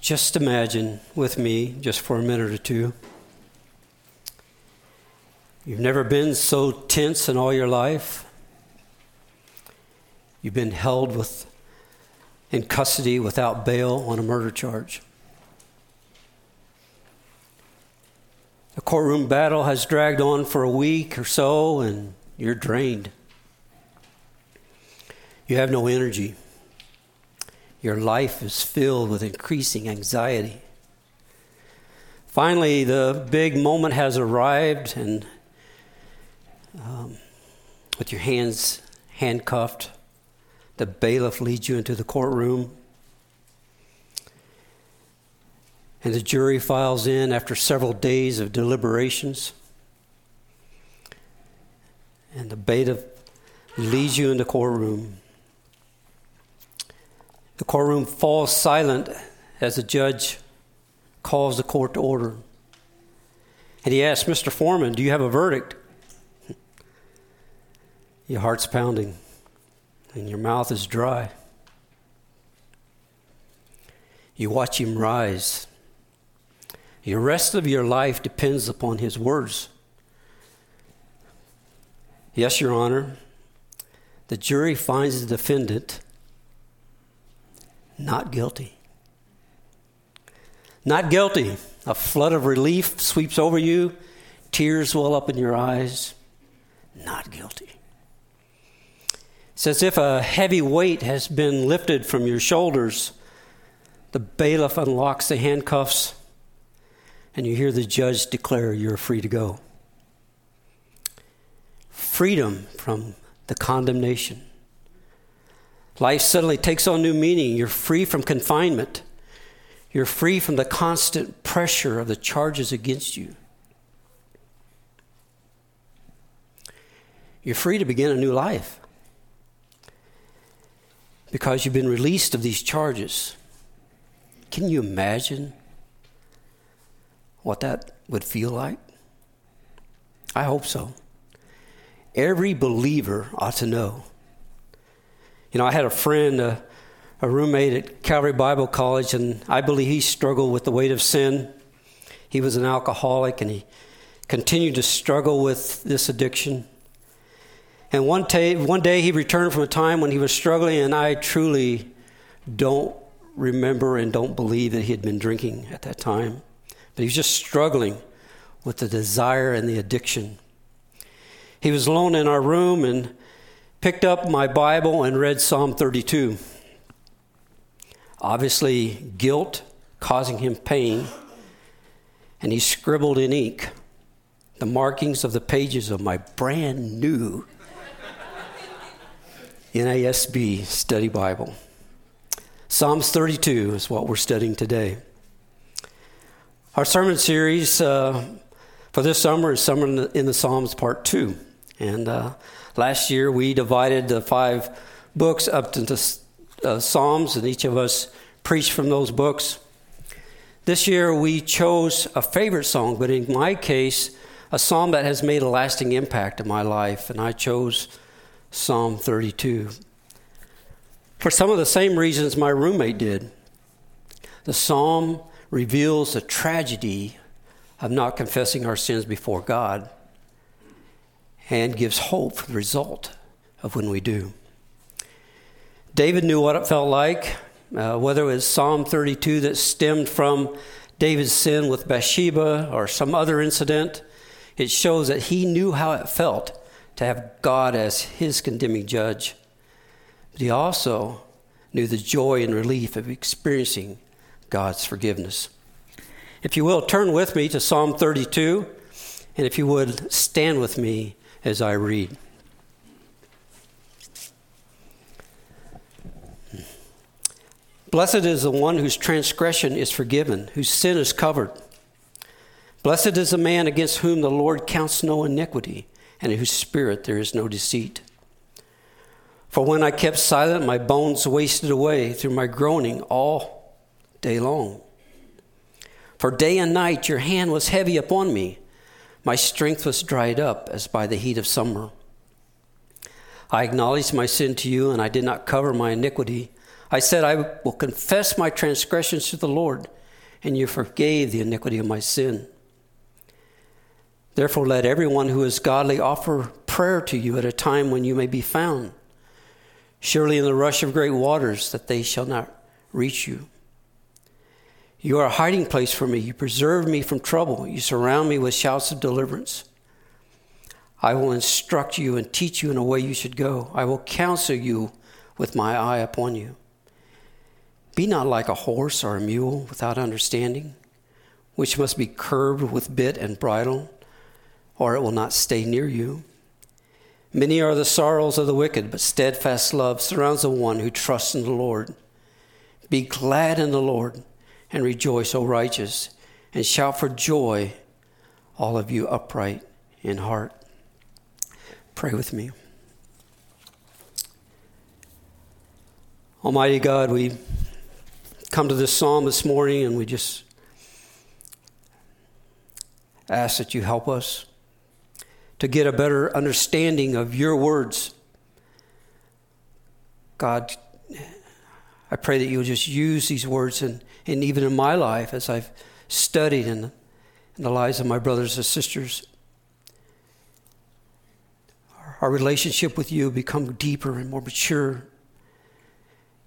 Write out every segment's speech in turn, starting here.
Just imagine with me, just for a minute or two. You've never been so tense in all your life. You've been held with, in custody without bail on a murder charge. The courtroom battle has dragged on for a week or so, and you're drained. You have no energy. Your life is filled with increasing anxiety. Finally, the big moment has arrived, and um, with your hands handcuffed, the bailiff leads you into the courtroom. And the jury files in after several days of deliberations. And the bailiff leads you in the courtroom. The courtroom falls silent as the judge calls the court to order. And he asks, Mr. Foreman, do you have a verdict? Your heart's pounding and your mouth is dry. You watch him rise. The rest of your life depends upon his words. Yes, Your Honor, the jury finds the defendant not guilty. Not guilty. A flood of relief sweeps over you, tears well up in your eyes. Not guilty. It's as if a heavy weight has been lifted from your shoulders. The bailiff unlocks the handcuffs, and you hear the judge declare you're free to go. Freedom from the condemnation. Life suddenly takes on new meaning. You're free from confinement. You're free from the constant pressure of the charges against you. You're free to begin a new life because you've been released of these charges. Can you imagine what that would feel like? I hope so. Every believer ought to know you know, I had a friend, a, a roommate at Calvary Bible College, and I believe he struggled with the weight of sin. He was an alcoholic and he continued to struggle with this addiction. And one, day, one day he returned from a time when he was struggling, and I truly don't remember and don't believe that he had been drinking at that time. But he was just struggling with the desire and the addiction. He was alone in our room, and picked up my Bible and read Psalm 32. Obviously, guilt causing him pain, and he scribbled in ink the markings of the pages of my brand new NASB study Bible. Psalms 32 is what we're studying today. Our sermon series uh, for this summer is Summer in the, in the Psalms Part 2. And uh, Last year, we divided the five books up into uh, Psalms, and each of us preached from those books. This year, we chose a favorite song, but in my case, a psalm that has made a lasting impact in my life, and I chose Psalm 32. For some of the same reasons my roommate did. The psalm reveals the tragedy of not confessing our sins before God and gives hope for the result of when we do. David knew what it felt like, uh, whether it was Psalm 32 that stemmed from David's sin with Bathsheba or some other incident. It shows that he knew how it felt to have God as his condemning judge. But he also knew the joy and relief of experiencing God's forgiveness. If you will, turn with me to Psalm 32, and if you would, stand with me as I read. Blessed is the one whose transgression is forgiven, whose sin is covered. Blessed is the man against whom the Lord counts no iniquity, and in whose spirit there is no deceit. For when I kept silent, my bones wasted away through my groaning all day long. For day and night your hand was heavy upon me. My strength was dried up as by the heat of summer. I acknowledged my sin to you, and I did not cover my iniquity I said, I will confess my transgressions to the Lord, and you forgave the iniquity of my sin. Therefore, let everyone who is godly offer prayer to you at a time when you may be found. Surely, in the rush of great waters, that they shall not reach you. You are a hiding place for me. You preserve me from trouble. You surround me with shouts of deliverance. I will instruct you and teach you in a way you should go. I will counsel you with my eye upon you. Be not like a horse or a mule without understanding, which must be curbed with bit and bridle, or it will not stay near you. Many are the sorrows of the wicked, but steadfast love surrounds the one who trusts in the Lord. Be glad in the Lord and rejoice, O righteous, and shout for joy, all of you upright in heart. Pray with me. Almighty God, we come to this psalm this morning and we just ask that you help us to get a better understanding of your words. God, I pray that you'll just use these words and, and even in my life as I've studied in, in the lives of my brothers and sisters our relationship with you become deeper and more mature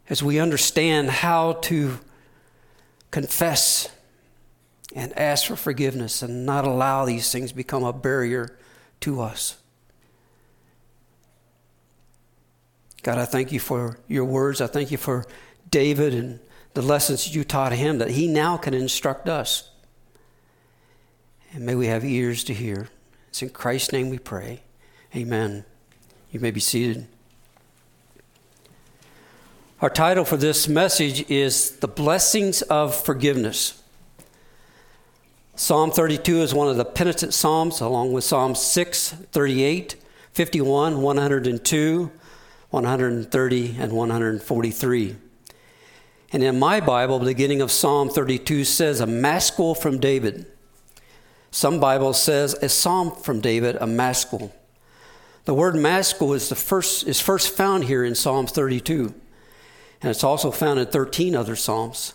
as we understand how to confess and ask for forgiveness and not allow these things become a barrier to us. God, I thank you for your words. I thank you for David and the lessons you taught him that he now can instruct us. And may we have ears to hear. It's in Christ's name we pray. Amen. You may be seated. Our title for this message is The Blessings of Forgiveness. Psalm 32 is one of the penitent Psalms, along with Psalm 6, 38, 51, 102, 130, and 143. And in my Bible, the beginning of Psalm 32 says a maskil from David. Some Bibles says a psalm from David, a maskil. The word maskil is, the first, is first found here in Psalm 32. And it's also found in 13 other Psalms.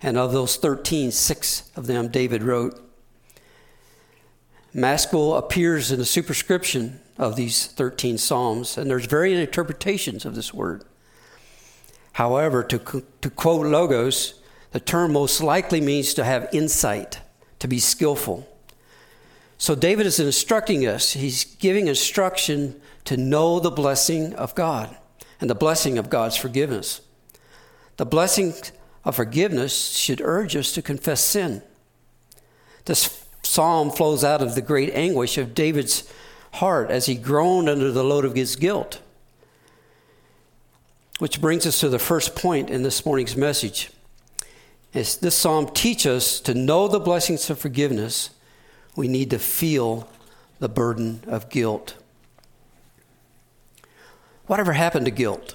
And of those 13, six of them David wrote. Maskil appears in the superscription of these 13 Psalms, and there's varying interpretations of this word. However, to, to quote Logos, the term most likely means to have insight, to be skillful. So David is instructing us. He's giving instruction to know the blessing of God and the blessing of God's forgiveness. The blessing of forgiveness should urge us to confess sin. This psalm flows out of the great anguish of David's heart as he groaned under the load of his guilt. Which brings us to the first point in this morning's message. Is this psalm teaches us to know the blessings of forgiveness we need to feel the burden of guilt. Whatever happened to guilt?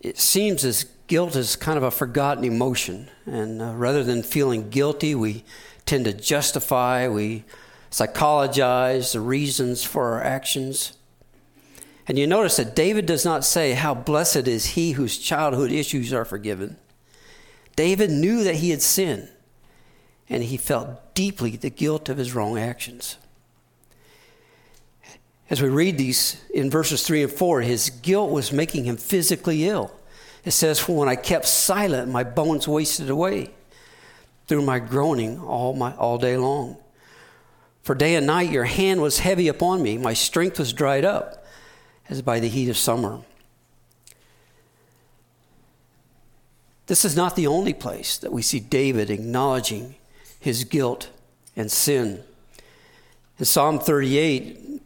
It seems as guilt is kind of a forgotten emotion, and uh, rather than feeling guilty, we tend to justify, we psychologize the reasons for our actions. And you notice that David does not say, How blessed is he whose childhood issues are forgiven. David knew that he had sinned and he felt deeply the guilt of his wrong actions. As we read these in verses 3 and 4, his guilt was making him physically ill. It says, For when I kept silent, my bones wasted away through my groaning all, my, all day long. For day and night your hand was heavy upon me, my strength was dried up as by the heat of summer. This is not the only place that we see David acknowledging his guilt and sin. In Psalm 38,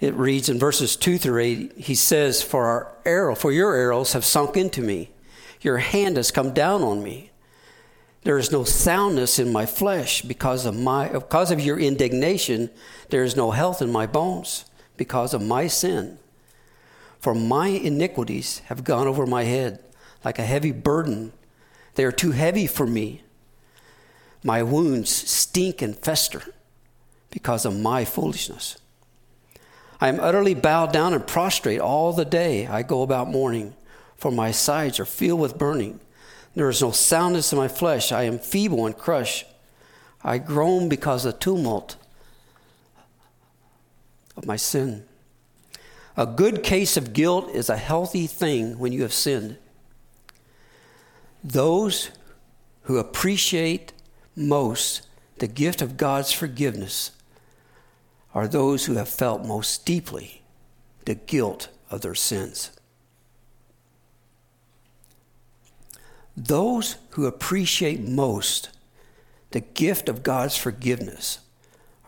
it reads in verses 2 through 8, he says, For our arrow, for your arrows have sunk into me, your hand has come down on me. There is no soundness in my flesh because of my because of your indignation, there is no health in my bones because of my sin. For my iniquities have gone over my head like a heavy burden. They are too heavy for me. My wounds stink and fester because of my foolishness. I am utterly bowed down and prostrate all the day. I go about mourning, for my sides are filled with burning. There is no soundness in my flesh. I am feeble and crushed. I groan because of tumult of my sin. A good case of guilt is a healthy thing when you have sinned. Those who appreciate most the gift of God's forgiveness are those who have felt most deeply the guilt of their sins. Those who appreciate most the gift of God's forgiveness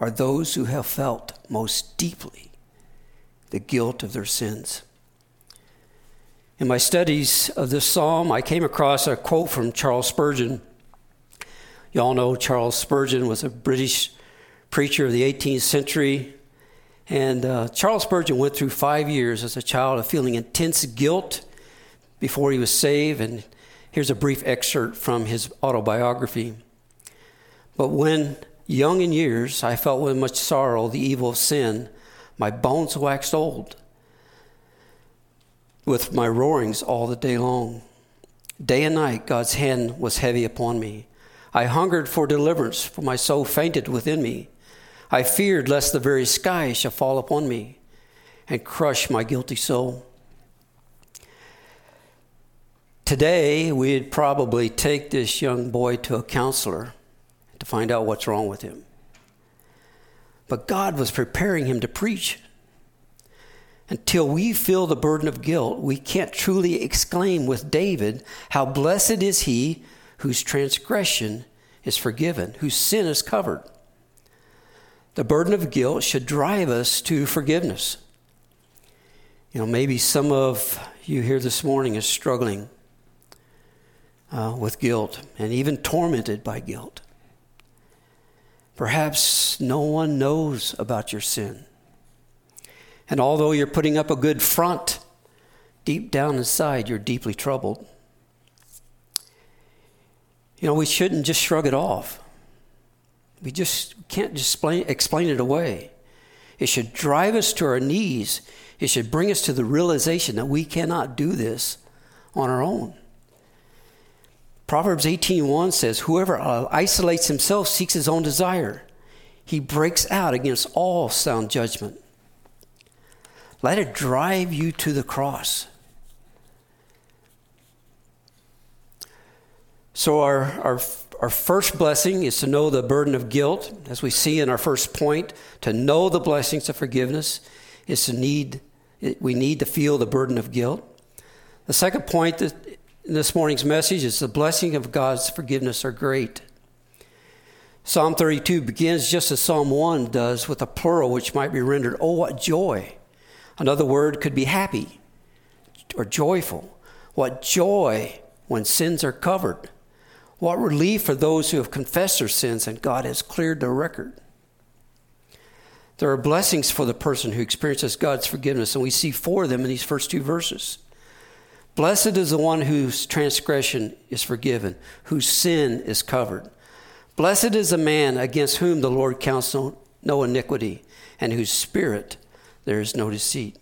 are those who have felt most deeply the guilt of their sins. In my studies of this psalm, I came across a quote from Charles Spurgeon. You all know Charles Spurgeon was a British preacher of the 18th century. And uh, Charles Spurgeon went through five years as a child of feeling intense guilt before he was saved. And here's a brief excerpt from his autobiography. But when young in years, I felt with much sorrow the evil of sin. My bones waxed old with my roarings all the day long. Day and night, God's hand was heavy upon me. I hungered for deliverance, for my soul fainted within me. I feared lest the very sky shall fall upon me and crush my guilty soul. Today, we'd probably take this young boy to a counselor find out what's wrong with him. But God was preparing him to preach. Until we feel the burden of guilt, we can't truly exclaim with David, How blessed is he whose transgression is forgiven, whose sin is covered. The burden of guilt should drive us to forgiveness. You know, maybe some of you here this morning is struggling uh, with guilt and even tormented by guilt. Perhaps no one knows about your sin. And although you're putting up a good front, deep down inside, you're deeply troubled. You know, we shouldn't just shrug it off. We just can't just explain, explain it away. It should drive us to our knees. It should bring us to the realization that we cannot do this on our own. Proverbs 18:1 says, "Whoever uh, isolates himself seeks his own desire. He breaks out against all sound judgment." Let it drive you to the cross. So our, our our first blessing is to know the burden of guilt, as we see in our first point. To know the blessings of forgiveness is to need, we need to feel the burden of guilt. The second point in this morning's message is the blessing of God's forgiveness are great. Psalm 32 begins just as Psalm 1 does with a plural which might be rendered, Oh, what joy! Another word could be happy or joyful. What joy when sins are covered. What relief for those who have confessed their sins and God has cleared their record. There are blessings for the person who experiences God's forgiveness, and we see four of them in these first two verses. Blessed is the one whose transgression is forgiven, whose sin is covered. Blessed is the man against whom the Lord counts no, no iniquity, and whose spirit there is no deceit.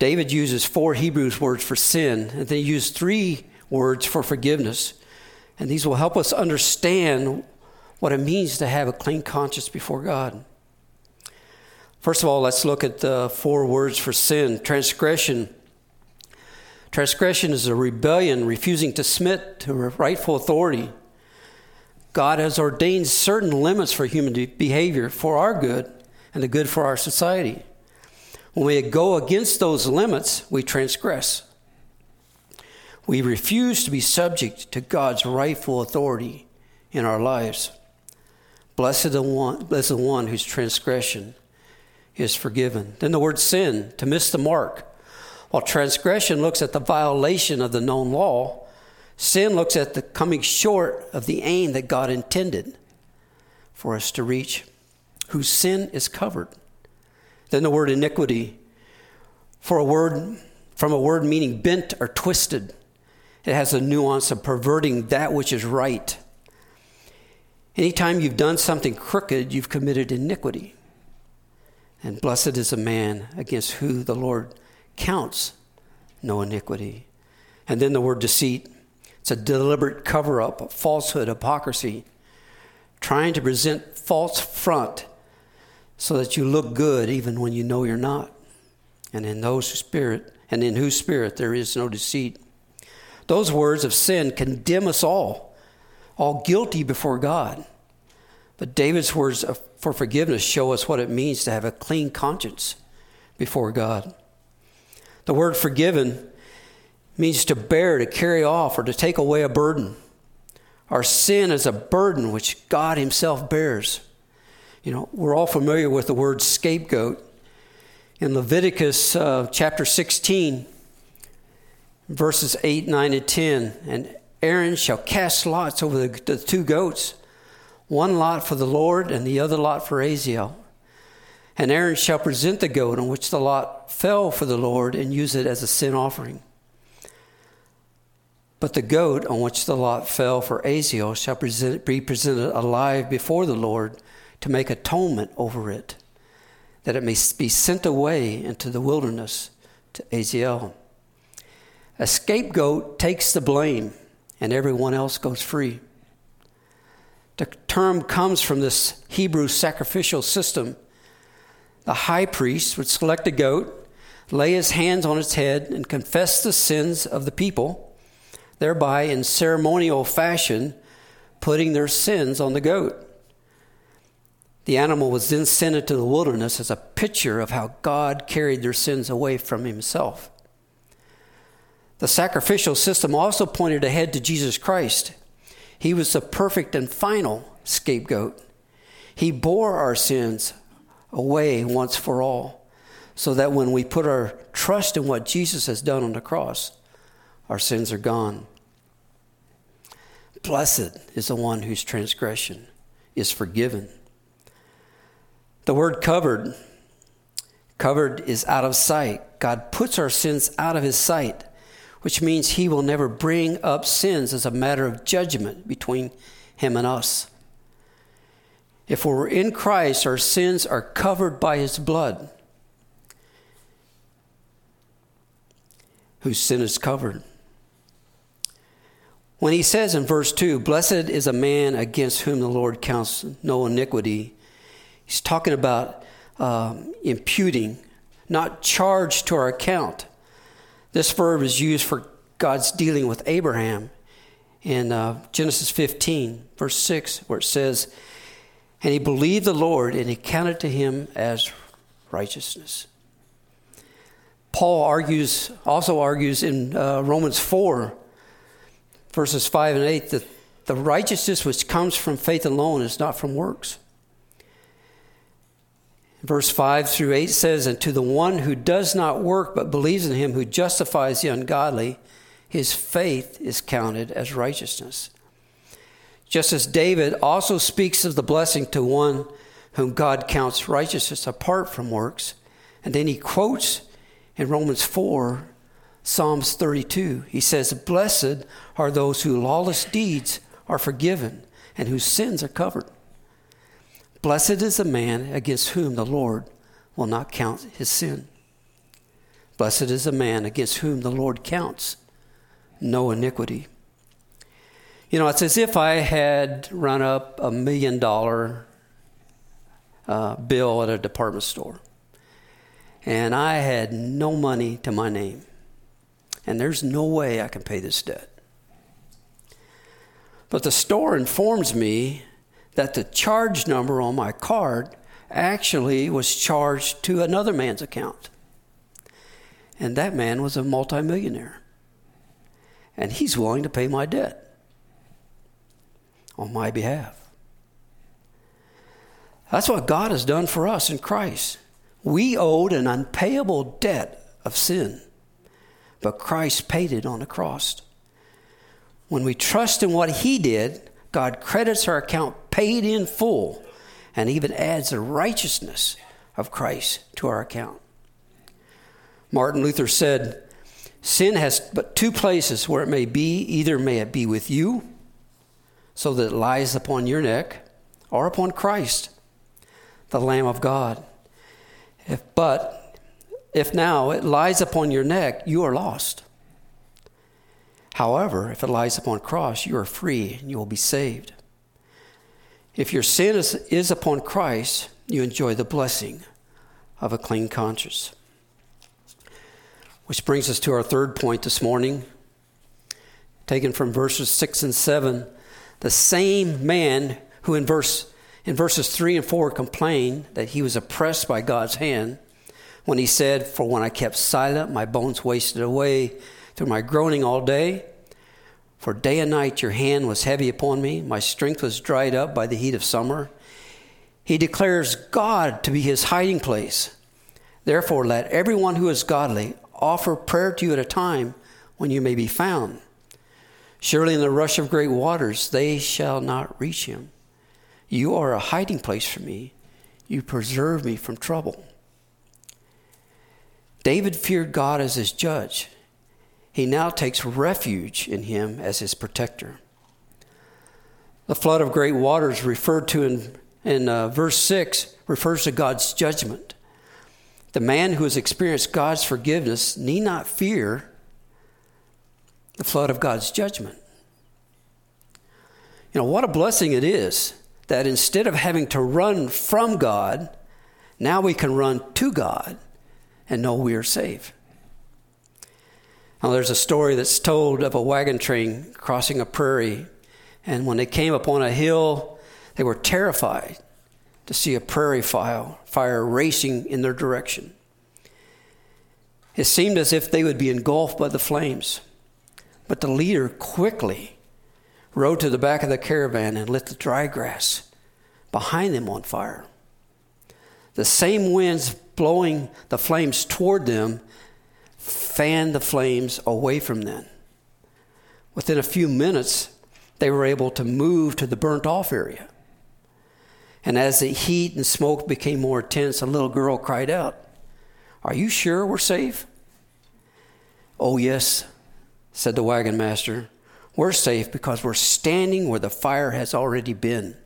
David uses four Hebrews words for sin, and then he used three words for forgiveness. And these will help us understand what it means to have a clean conscience before God. First of all, let's look at the four words for sin transgression. Transgression is a rebellion, refusing to submit to rightful authority. God has ordained certain limits for human behavior for our good and the good for our society. When we go against those limits, we transgress. We refuse to be subject to God's rightful authority in our lives. Blessed the one, blessed the one whose transgression is forgiven. Then the word sin, to miss the mark. While transgression looks at the violation of the known law, sin looks at the coming short of the aim that God intended for us to reach, whose sin is covered. Then the word iniquity, for a word from a word meaning bent or twisted. It has a nuance of perverting that which is right. Anytime you've done something crooked, you've committed iniquity. And blessed is a man against who the Lord counts no iniquity. And then the word deceit. It's a deliberate cover up falsehood, hypocrisy, trying to present false front so that you look good even when you know you're not. And in those spirit, and in whose spirit there is no deceit. Those words of sin condemn us all, all guilty before God. But David's words for forgiveness show us what it means to have a clean conscience before God. The word forgiven means to bear, to carry off, or to take away a burden. Our sin is a burden which God Himself bears. You know, we're all familiar with the word scapegoat. In Leviticus uh, chapter 16, verses 8, 9, and 10, and Aaron shall cast lots over the, the two goats, one lot for the Lord and the other lot for Azazel. And Aaron shall present the goat on which the lot fell for the Lord and use it as a sin offering. But the goat on which the lot fell for Aziel shall present, be presented alive before the Lord to make atonement over it, that it may be sent away into the wilderness to Aziel. A scapegoat takes the blame, and everyone else goes free. The term comes from this Hebrew sacrificial system. The high priest would select a goat, lay his hands on its head, and confess the sins of the people, thereby, in ceremonial fashion, putting their sins on the goat. The animal was then sent into the wilderness as a picture of how God carried their sins away from himself. The sacrificial system also pointed ahead to Jesus Christ. He was the perfect and final scapegoat. He bore our sins away once for all, so that when we put our trust in what Jesus has done on the cross, our sins are gone. Blessed is the one whose transgression is forgiven. The word covered, covered is out of sight. God puts our sins out of his sight, which means he will never bring up sins as a matter of judgment between him and us. If we're in Christ, our sins are covered by his blood. Whose sin is covered. When he says in verse 2, Blessed is a man against whom the Lord counts no iniquity, He's talking about um, imputing, not charged to our account. This verb is used for God's dealing with Abraham in uh, Genesis 15, verse 6, where it says, And he believed the Lord, and he counted to him as righteousness. Paul argues, also argues in uh, Romans 4, verses 5 and 8, that the righteousness which comes from faith alone is not from works. Verse 5 through 8 says, And to the one who does not work but believes in him who justifies the ungodly, his faith is counted as righteousness. Just as David also speaks of the blessing to one whom God counts righteousness apart from works. And then he quotes in Romans 4, Psalms 32. He says, Blessed are those whose lawless deeds are forgiven and whose sins are covered. Blessed is the man against whom the Lord will not count his sin. Blessed is the man against whom the Lord counts no iniquity. You know, it's as if I had run up a million dollar uh, bill at a department store and I had no money to my name. And there's no way I can pay this debt. But the store informs me that the charge number on my card actually was charged to another man's account. And that man was a multimillionaire. And he's willing to pay my debt on my behalf. That's what God has done for us in Christ. We owed an unpayable debt of sin, but Christ paid it on the cross. When we trust in what He did, God credits our account paid in full and even adds the righteousness of Christ to our account. Martin Luther said, Sin has but two places where it may be either may it be with you, so that it lies upon your neck, or upon Christ, the Lamb of God. If, but if now it lies upon your neck, you are lost. However, if it lies upon cross, you are free and you will be saved. If your sin is, is upon Christ, you enjoy the blessing of a clean conscience. Which brings us to our third point this morning, taken from verses 6 and 7. The same man who in verse in verses 3 and 4 complained that he was oppressed by God's hand when he said, For when I kept silent, my bones wasted away through my groaning all day. For day and night your hand was heavy upon me, my strength was dried up by the heat of summer. He declares God to be his hiding place. Therefore, let everyone who is godly offer prayer to you at a time when you may be found. Surely in the rush of great waters they shall not reach him. You are a hiding place for me. You preserve me from trouble. David feared God as his judge he now takes refuge in him as his protector. The flood of great waters referred to in, in uh, verse 6 refers to God's judgment. The man who has experienced God's forgiveness need not fear the flood of God's judgment. You know, what a blessing it is that instead of having to run from God, now we can run to God and know we are safe. Now, there's a story that's told of a wagon train crossing a prairie, and when they came upon a hill, they were terrified to see a prairie fire, fire racing in their direction. It seemed as if they would be engulfed by the flames, but the leader quickly rode to the back of the caravan and lit the dry grass behind them on fire. The same winds blowing the flames toward them fanned the flames away from them. Within a few minutes, they were able to move to the burnt off area. And as the heat and smoke became more intense, a little girl cried out, Are you sure we're safe? Oh, yes, said the wagon master. We're safe because we're standing where the fire has already been.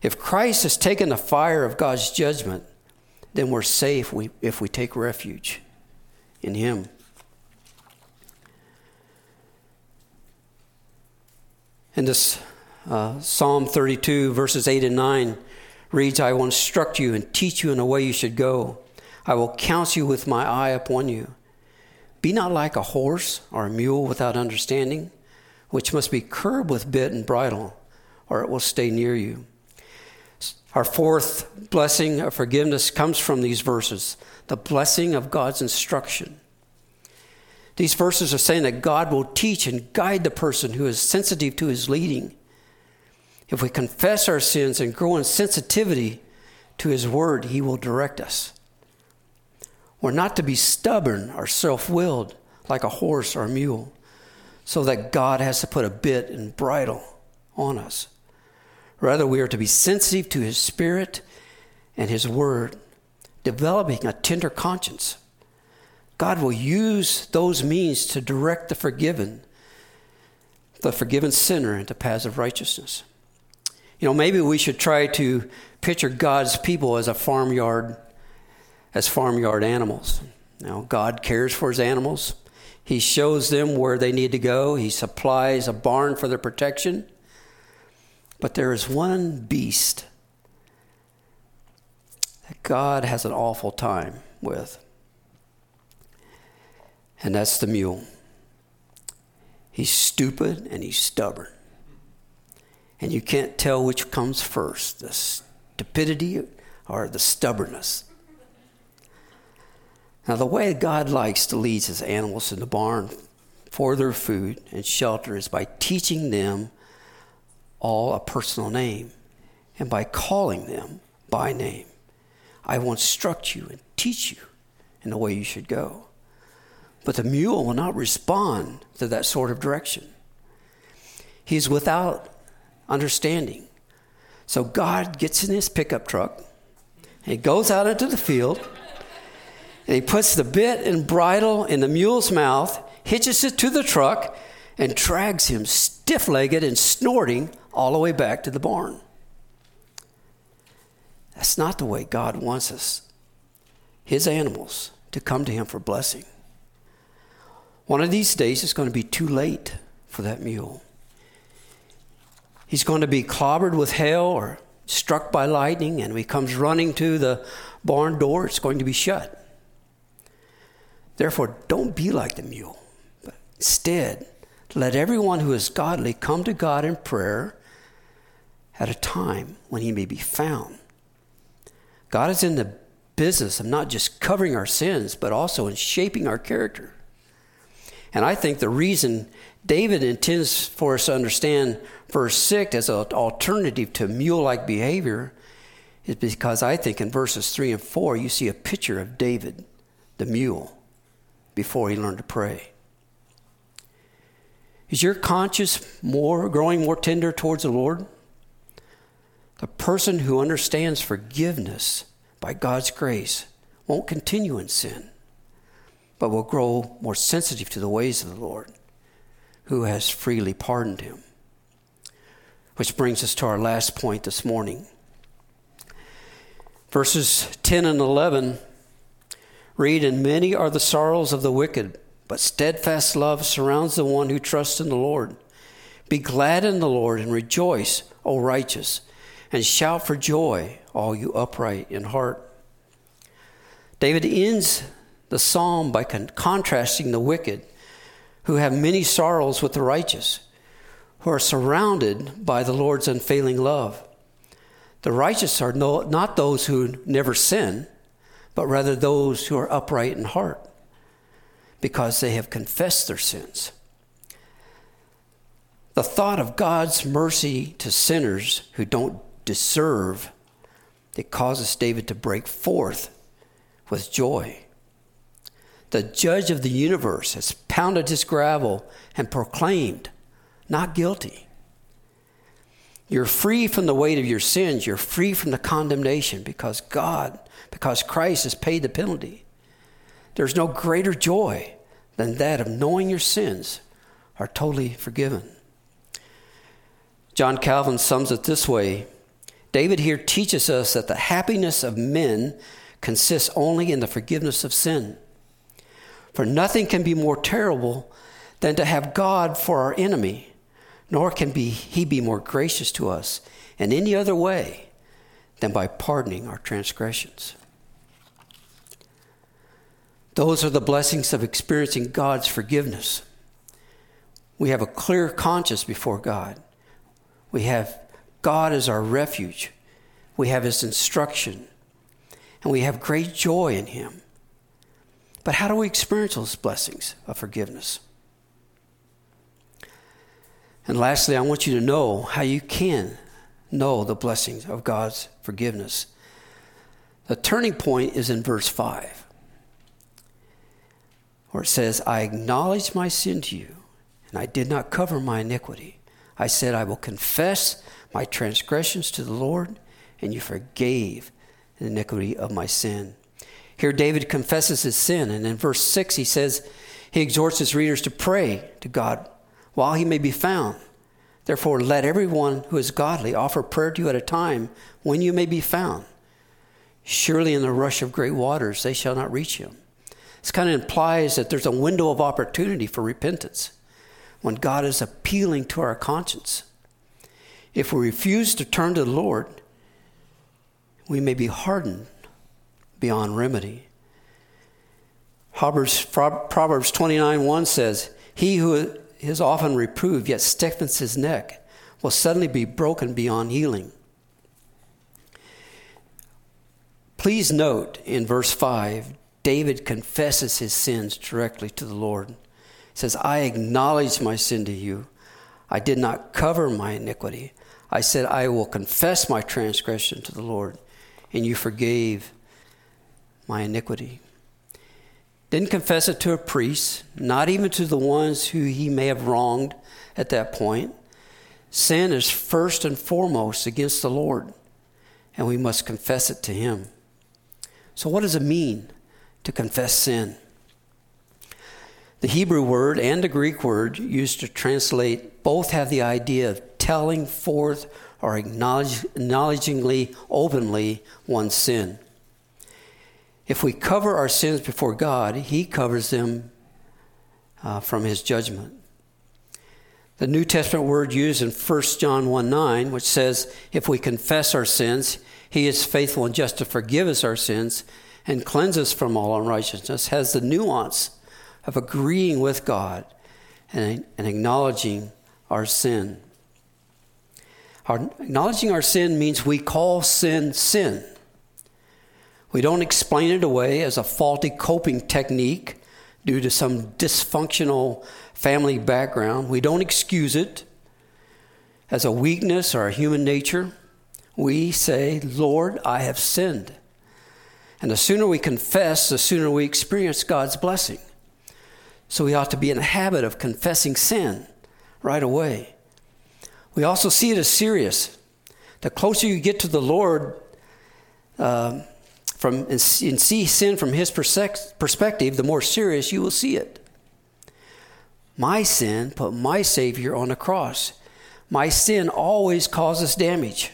If Christ has taken the fire of God's judgment, then we're safe if we take refuge in Him. And this uh, Psalm 32, verses 8 and 9 reads, I will instruct you and teach you in the way you should go. I will counsel you with my eye upon you. Be not like a horse or a mule without understanding, which must be curbed with bit and bridle, or it will stay near you. Our fourth blessing of forgiveness comes from these verses the blessing of God's instruction. These verses are saying that God will teach and guide the person who is sensitive to his leading. If we confess our sins and grow in sensitivity to his word, he will direct us. We're not to be stubborn or self willed like a horse or a mule, so that God has to put a bit and bridle on us. Rather, we are to be sensitive to His Spirit and His Word, developing a tender conscience. God will use those means to direct the forgiven, the forgiven sinner into paths of righteousness. You know, maybe we should try to picture God's people as a farmyard, as farmyard animals. Now, God cares for his animals. He shows them where they need to go. He supplies a barn for their protection. But there is one beast that God has an awful time with, and that's the mule. He's stupid and he's stubborn. And you can't tell which comes first the stupidity or the stubbornness. Now, the way God likes to lead his animals in the barn for their food and shelter is by teaching them all a personal name. And by calling them by name, I will instruct you and teach you in the way you should go. But the mule will not respond to that sort of direction. He's without understanding. So God gets in his pickup truck and he goes out into the field and he puts the bit and bridle in the mule's mouth, hitches it to the truck, and drags him stiff legged and snorting all the way back to the barn. That's not the way God wants us, His animals, to come to Him for blessing. One of these days, it's going to be too late for that mule. He's going to be clobbered with hail or struck by lightning, and when he comes running to the barn door, it's going to be shut. Therefore, don't be like the mule, but instead, let everyone who is godly come to God in prayer at a time when he may be found. God is in the business of not just covering our sins, but also in shaping our character. And I think the reason David intends for us to understand verse 6 as an alternative to mule like behavior is because I think in verses 3 and 4 you see a picture of David, the mule, before he learned to pray. Is your conscience more growing more tender towards the Lord? The person who understands forgiveness by God's grace won't continue in sin, but will grow more sensitive to the ways of the Lord, who has freely pardoned him. Which brings us to our last point this morning. Verses 10 and 11 read, And many are the sorrows of the wicked, but steadfast love surrounds the one who trusts in the Lord. Be glad in the Lord and rejoice, O righteous, and shout for joy, all you upright in heart. David ends the psalm by con- contrasting the wicked, who have many sorrows, with the righteous, who are surrounded by the Lord's unfailing love. The righteous are no, not those who never sin, but rather those who are upright in heart, because they have confessed their sins. The thought of God's mercy to sinners who don't deserve it causes David to break forth with joy. The judge of the universe has pounded his gravel and proclaimed, not guilty. You're free from the weight of your sins. You're free from the condemnation because God, because Christ has paid the penalty. There's no greater joy than that of knowing your sins are totally forgiven. John Calvin sums it this way David here teaches us that the happiness of men consists only in the forgiveness of sin. For nothing can be more terrible than to have God for our enemy, nor can be, he be more gracious to us in any other way than by pardoning our transgressions. Those are the blessings of experiencing God's forgiveness. We have a clear conscience before God. We have God as our refuge. We have His instruction, and we have great joy in Him. But how do we experience those blessings of forgiveness? And lastly, I want you to know how you can know the blessings of God's forgiveness. The turning point is in verse 5, where it says, I acknowledge my sin to you, and I did not cover my iniquity. I said, I will confess my transgressions to the Lord, and you forgave the iniquity of my sin. Here, David confesses his sin, and in verse 6, he says, he exhorts his readers to pray to God while he may be found. Therefore, let everyone who is godly offer prayer to you at a time when you may be found. Surely, in the rush of great waters, they shall not reach him. This kind of implies that there's a window of opportunity for repentance when God is appealing to our conscience. If we refuse to turn to the Lord, we may be hardened beyond remedy. Proverbs, Proverbs 29 1 says, He who is often reproved yet stiffens his neck will suddenly be broken beyond healing. Please note in verse 5, David confesses his sins directly to the Lord. He says, I acknowledge my sin to you. I did not cover my iniquity. I said, I will confess my transgression to the Lord, and you forgave my iniquity. Didn't confess it to a priest, not even to the ones who he may have wronged at that point. Sin is first and foremost against the Lord, and we must confess it to him. So, what does it mean to confess sin? The Hebrew word and the Greek word used to translate both have the idea of telling forth or acknowledgingly, openly one's sin. If we cover our sins before God, He covers them uh, from His judgment. The New Testament word used in 1 John 1 9, which says, If we confess our sins, He is faithful and just to forgive us our sins and cleanse us from all unrighteousness, has the nuance of agreeing with God and, and acknowledging our sin. Our, acknowledging our sin means we call sin sin. We don't explain it away as a faulty coping technique due to some dysfunctional family background. We don't excuse it as a weakness or a human nature. We say, Lord, I have sinned. And the sooner we confess, the sooner we experience God's blessing. So we ought to be in the habit of confessing sin right away. We also see it as serious. The closer you get to the Lord, uh, from, and, see sin from his perspective, the more serious you will see it. My sin put my Savior on a cross. My sin always causes damage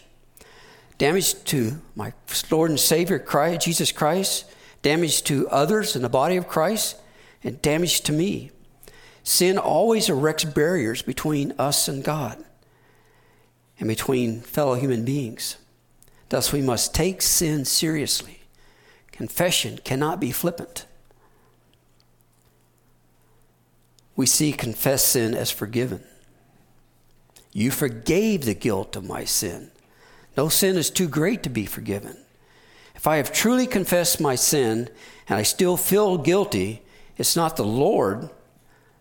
damage to my Lord and Savior, Christ, Jesus Christ, damage to others in the body of Christ, and damage to me. Sin always erects barriers between us and God and between fellow human beings. Thus, we must take sin seriously. Confession cannot be flippant. We see confessed sin as forgiven. You forgave the guilt of my sin. No sin is too great to be forgiven. If I have truly confessed my sin and I still feel guilty, it's not the Lord,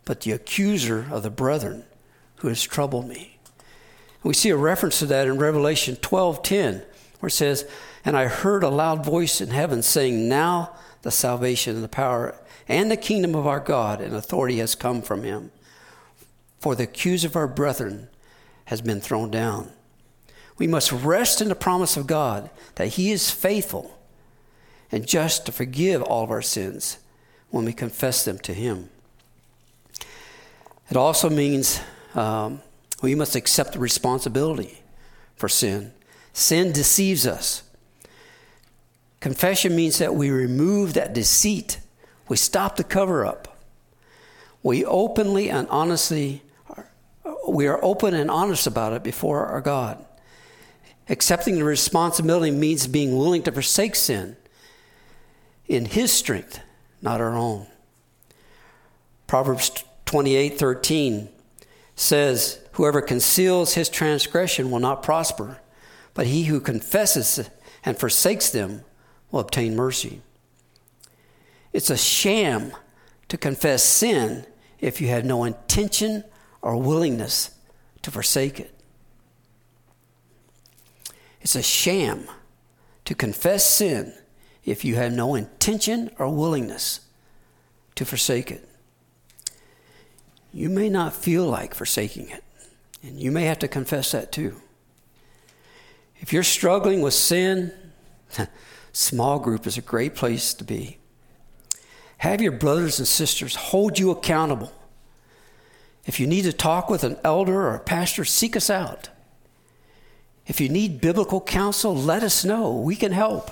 but the accuser of the brethren who has troubled me. We see a reference to that in Revelation 12:10, where it says, and I heard a loud voice in heaven saying, Now the salvation and the power and the kingdom of our God and authority has come from him. For the accuser of our brethren has been thrown down. We must rest in the promise of God that he is faithful and just to forgive all of our sins when we confess them to him. It also means um, we must accept the responsibility for sin. Sin deceives us. Confession means that we remove that deceit, we stop the cover up. We openly and honestly, we are open and honest about it before our God. Accepting the responsibility means being willing to forsake sin in His strength, not our own. Proverbs 28 13 says, Whoever conceals his transgression will not prosper, but he who confesses and forsakes them will obtain mercy. It's a sham to confess sin if you have no intention or willingness to forsake it. It's a sham to confess sin if you have no intention or willingness to forsake it. You may not feel like forsaking it, and you may have to confess that too. If you're struggling with sin, Small group is a great place to be. Have your brothers and sisters hold you accountable. If you need to talk with an elder or a pastor, seek us out. If you need biblical counsel, let us know. We can help.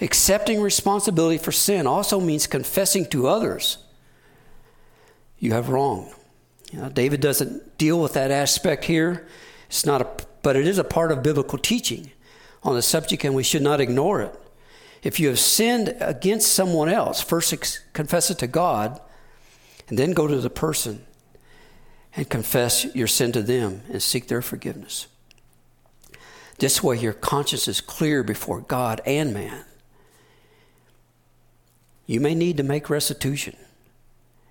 Accepting responsibility for sin also means confessing to others you have wrong. You know, David doesn't deal with that aspect here. It's not a, but it is a part of biblical teaching on the subject and we should not ignore it. If you have sinned against someone else, first confess it to God and then go to the person and confess your sin to them and seek their forgiveness. This way, your conscience is clear before God and man. You may need to make restitution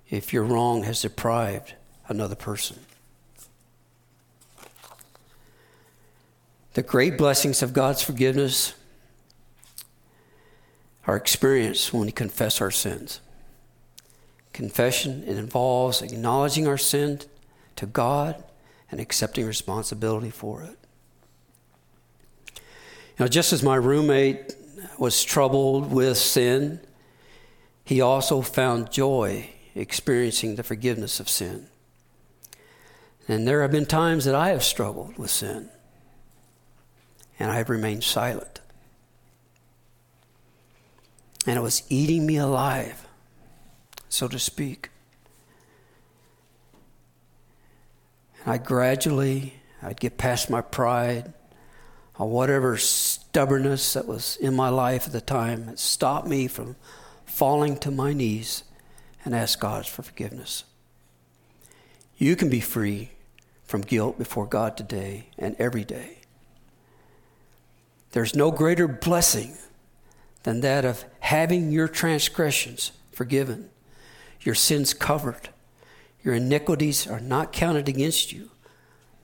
if your wrong has deprived another person. The great blessings of God's forgiveness are experienced when we confess our sins. Confession it involves acknowledging our sin to God and accepting responsibility for it. Know, just as my roommate was troubled with sin, he also found joy experiencing the forgiveness of sin. And there have been times that I have struggled with sin and I have remained silent. And it was eating me alive, so to speak. And I gradually, I'd get past my pride or whatever stubbornness that was in my life at the time. It stopped me from falling to my knees and ask God for forgiveness. You can be free from guilt before God today and every day. There's no greater blessing than that of having your transgressions forgiven, your sins covered, your iniquities are not counted against you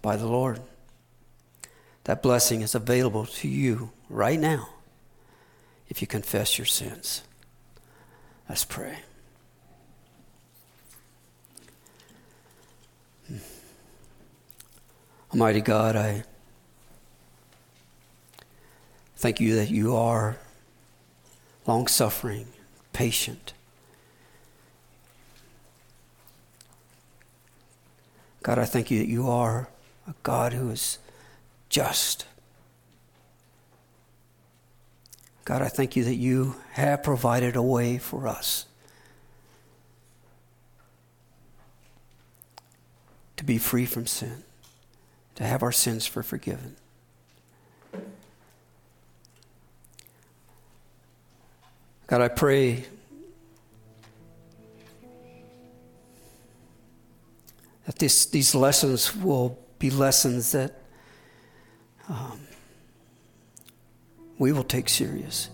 by the Lord. That blessing is available to you right now if you confess your sins. Let's pray. Hmm. Almighty God, I thank you that you are long suffering, patient. God, I thank you that you are a God who is just. God, I thank you that you have provided a way for us to be free from sin to have our sins for forgiven. God, I pray that this, these lessons will be lessons that um, we will take serious.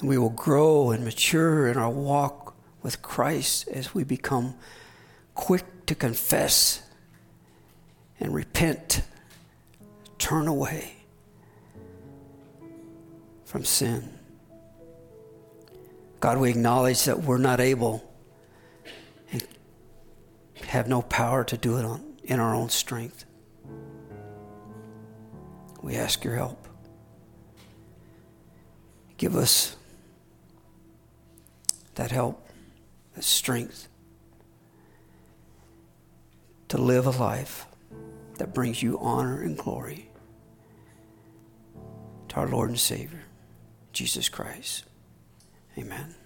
And we will grow and mature in our walk with Christ as we become quick to confess and repent, turn away from sin. God, we acknowledge that we're not able and have no power to do it on, in our own strength. We ask your help. Give us that help, that strength to live a life that brings you honor and glory to our Lord and Savior, Jesus Christ. Amen.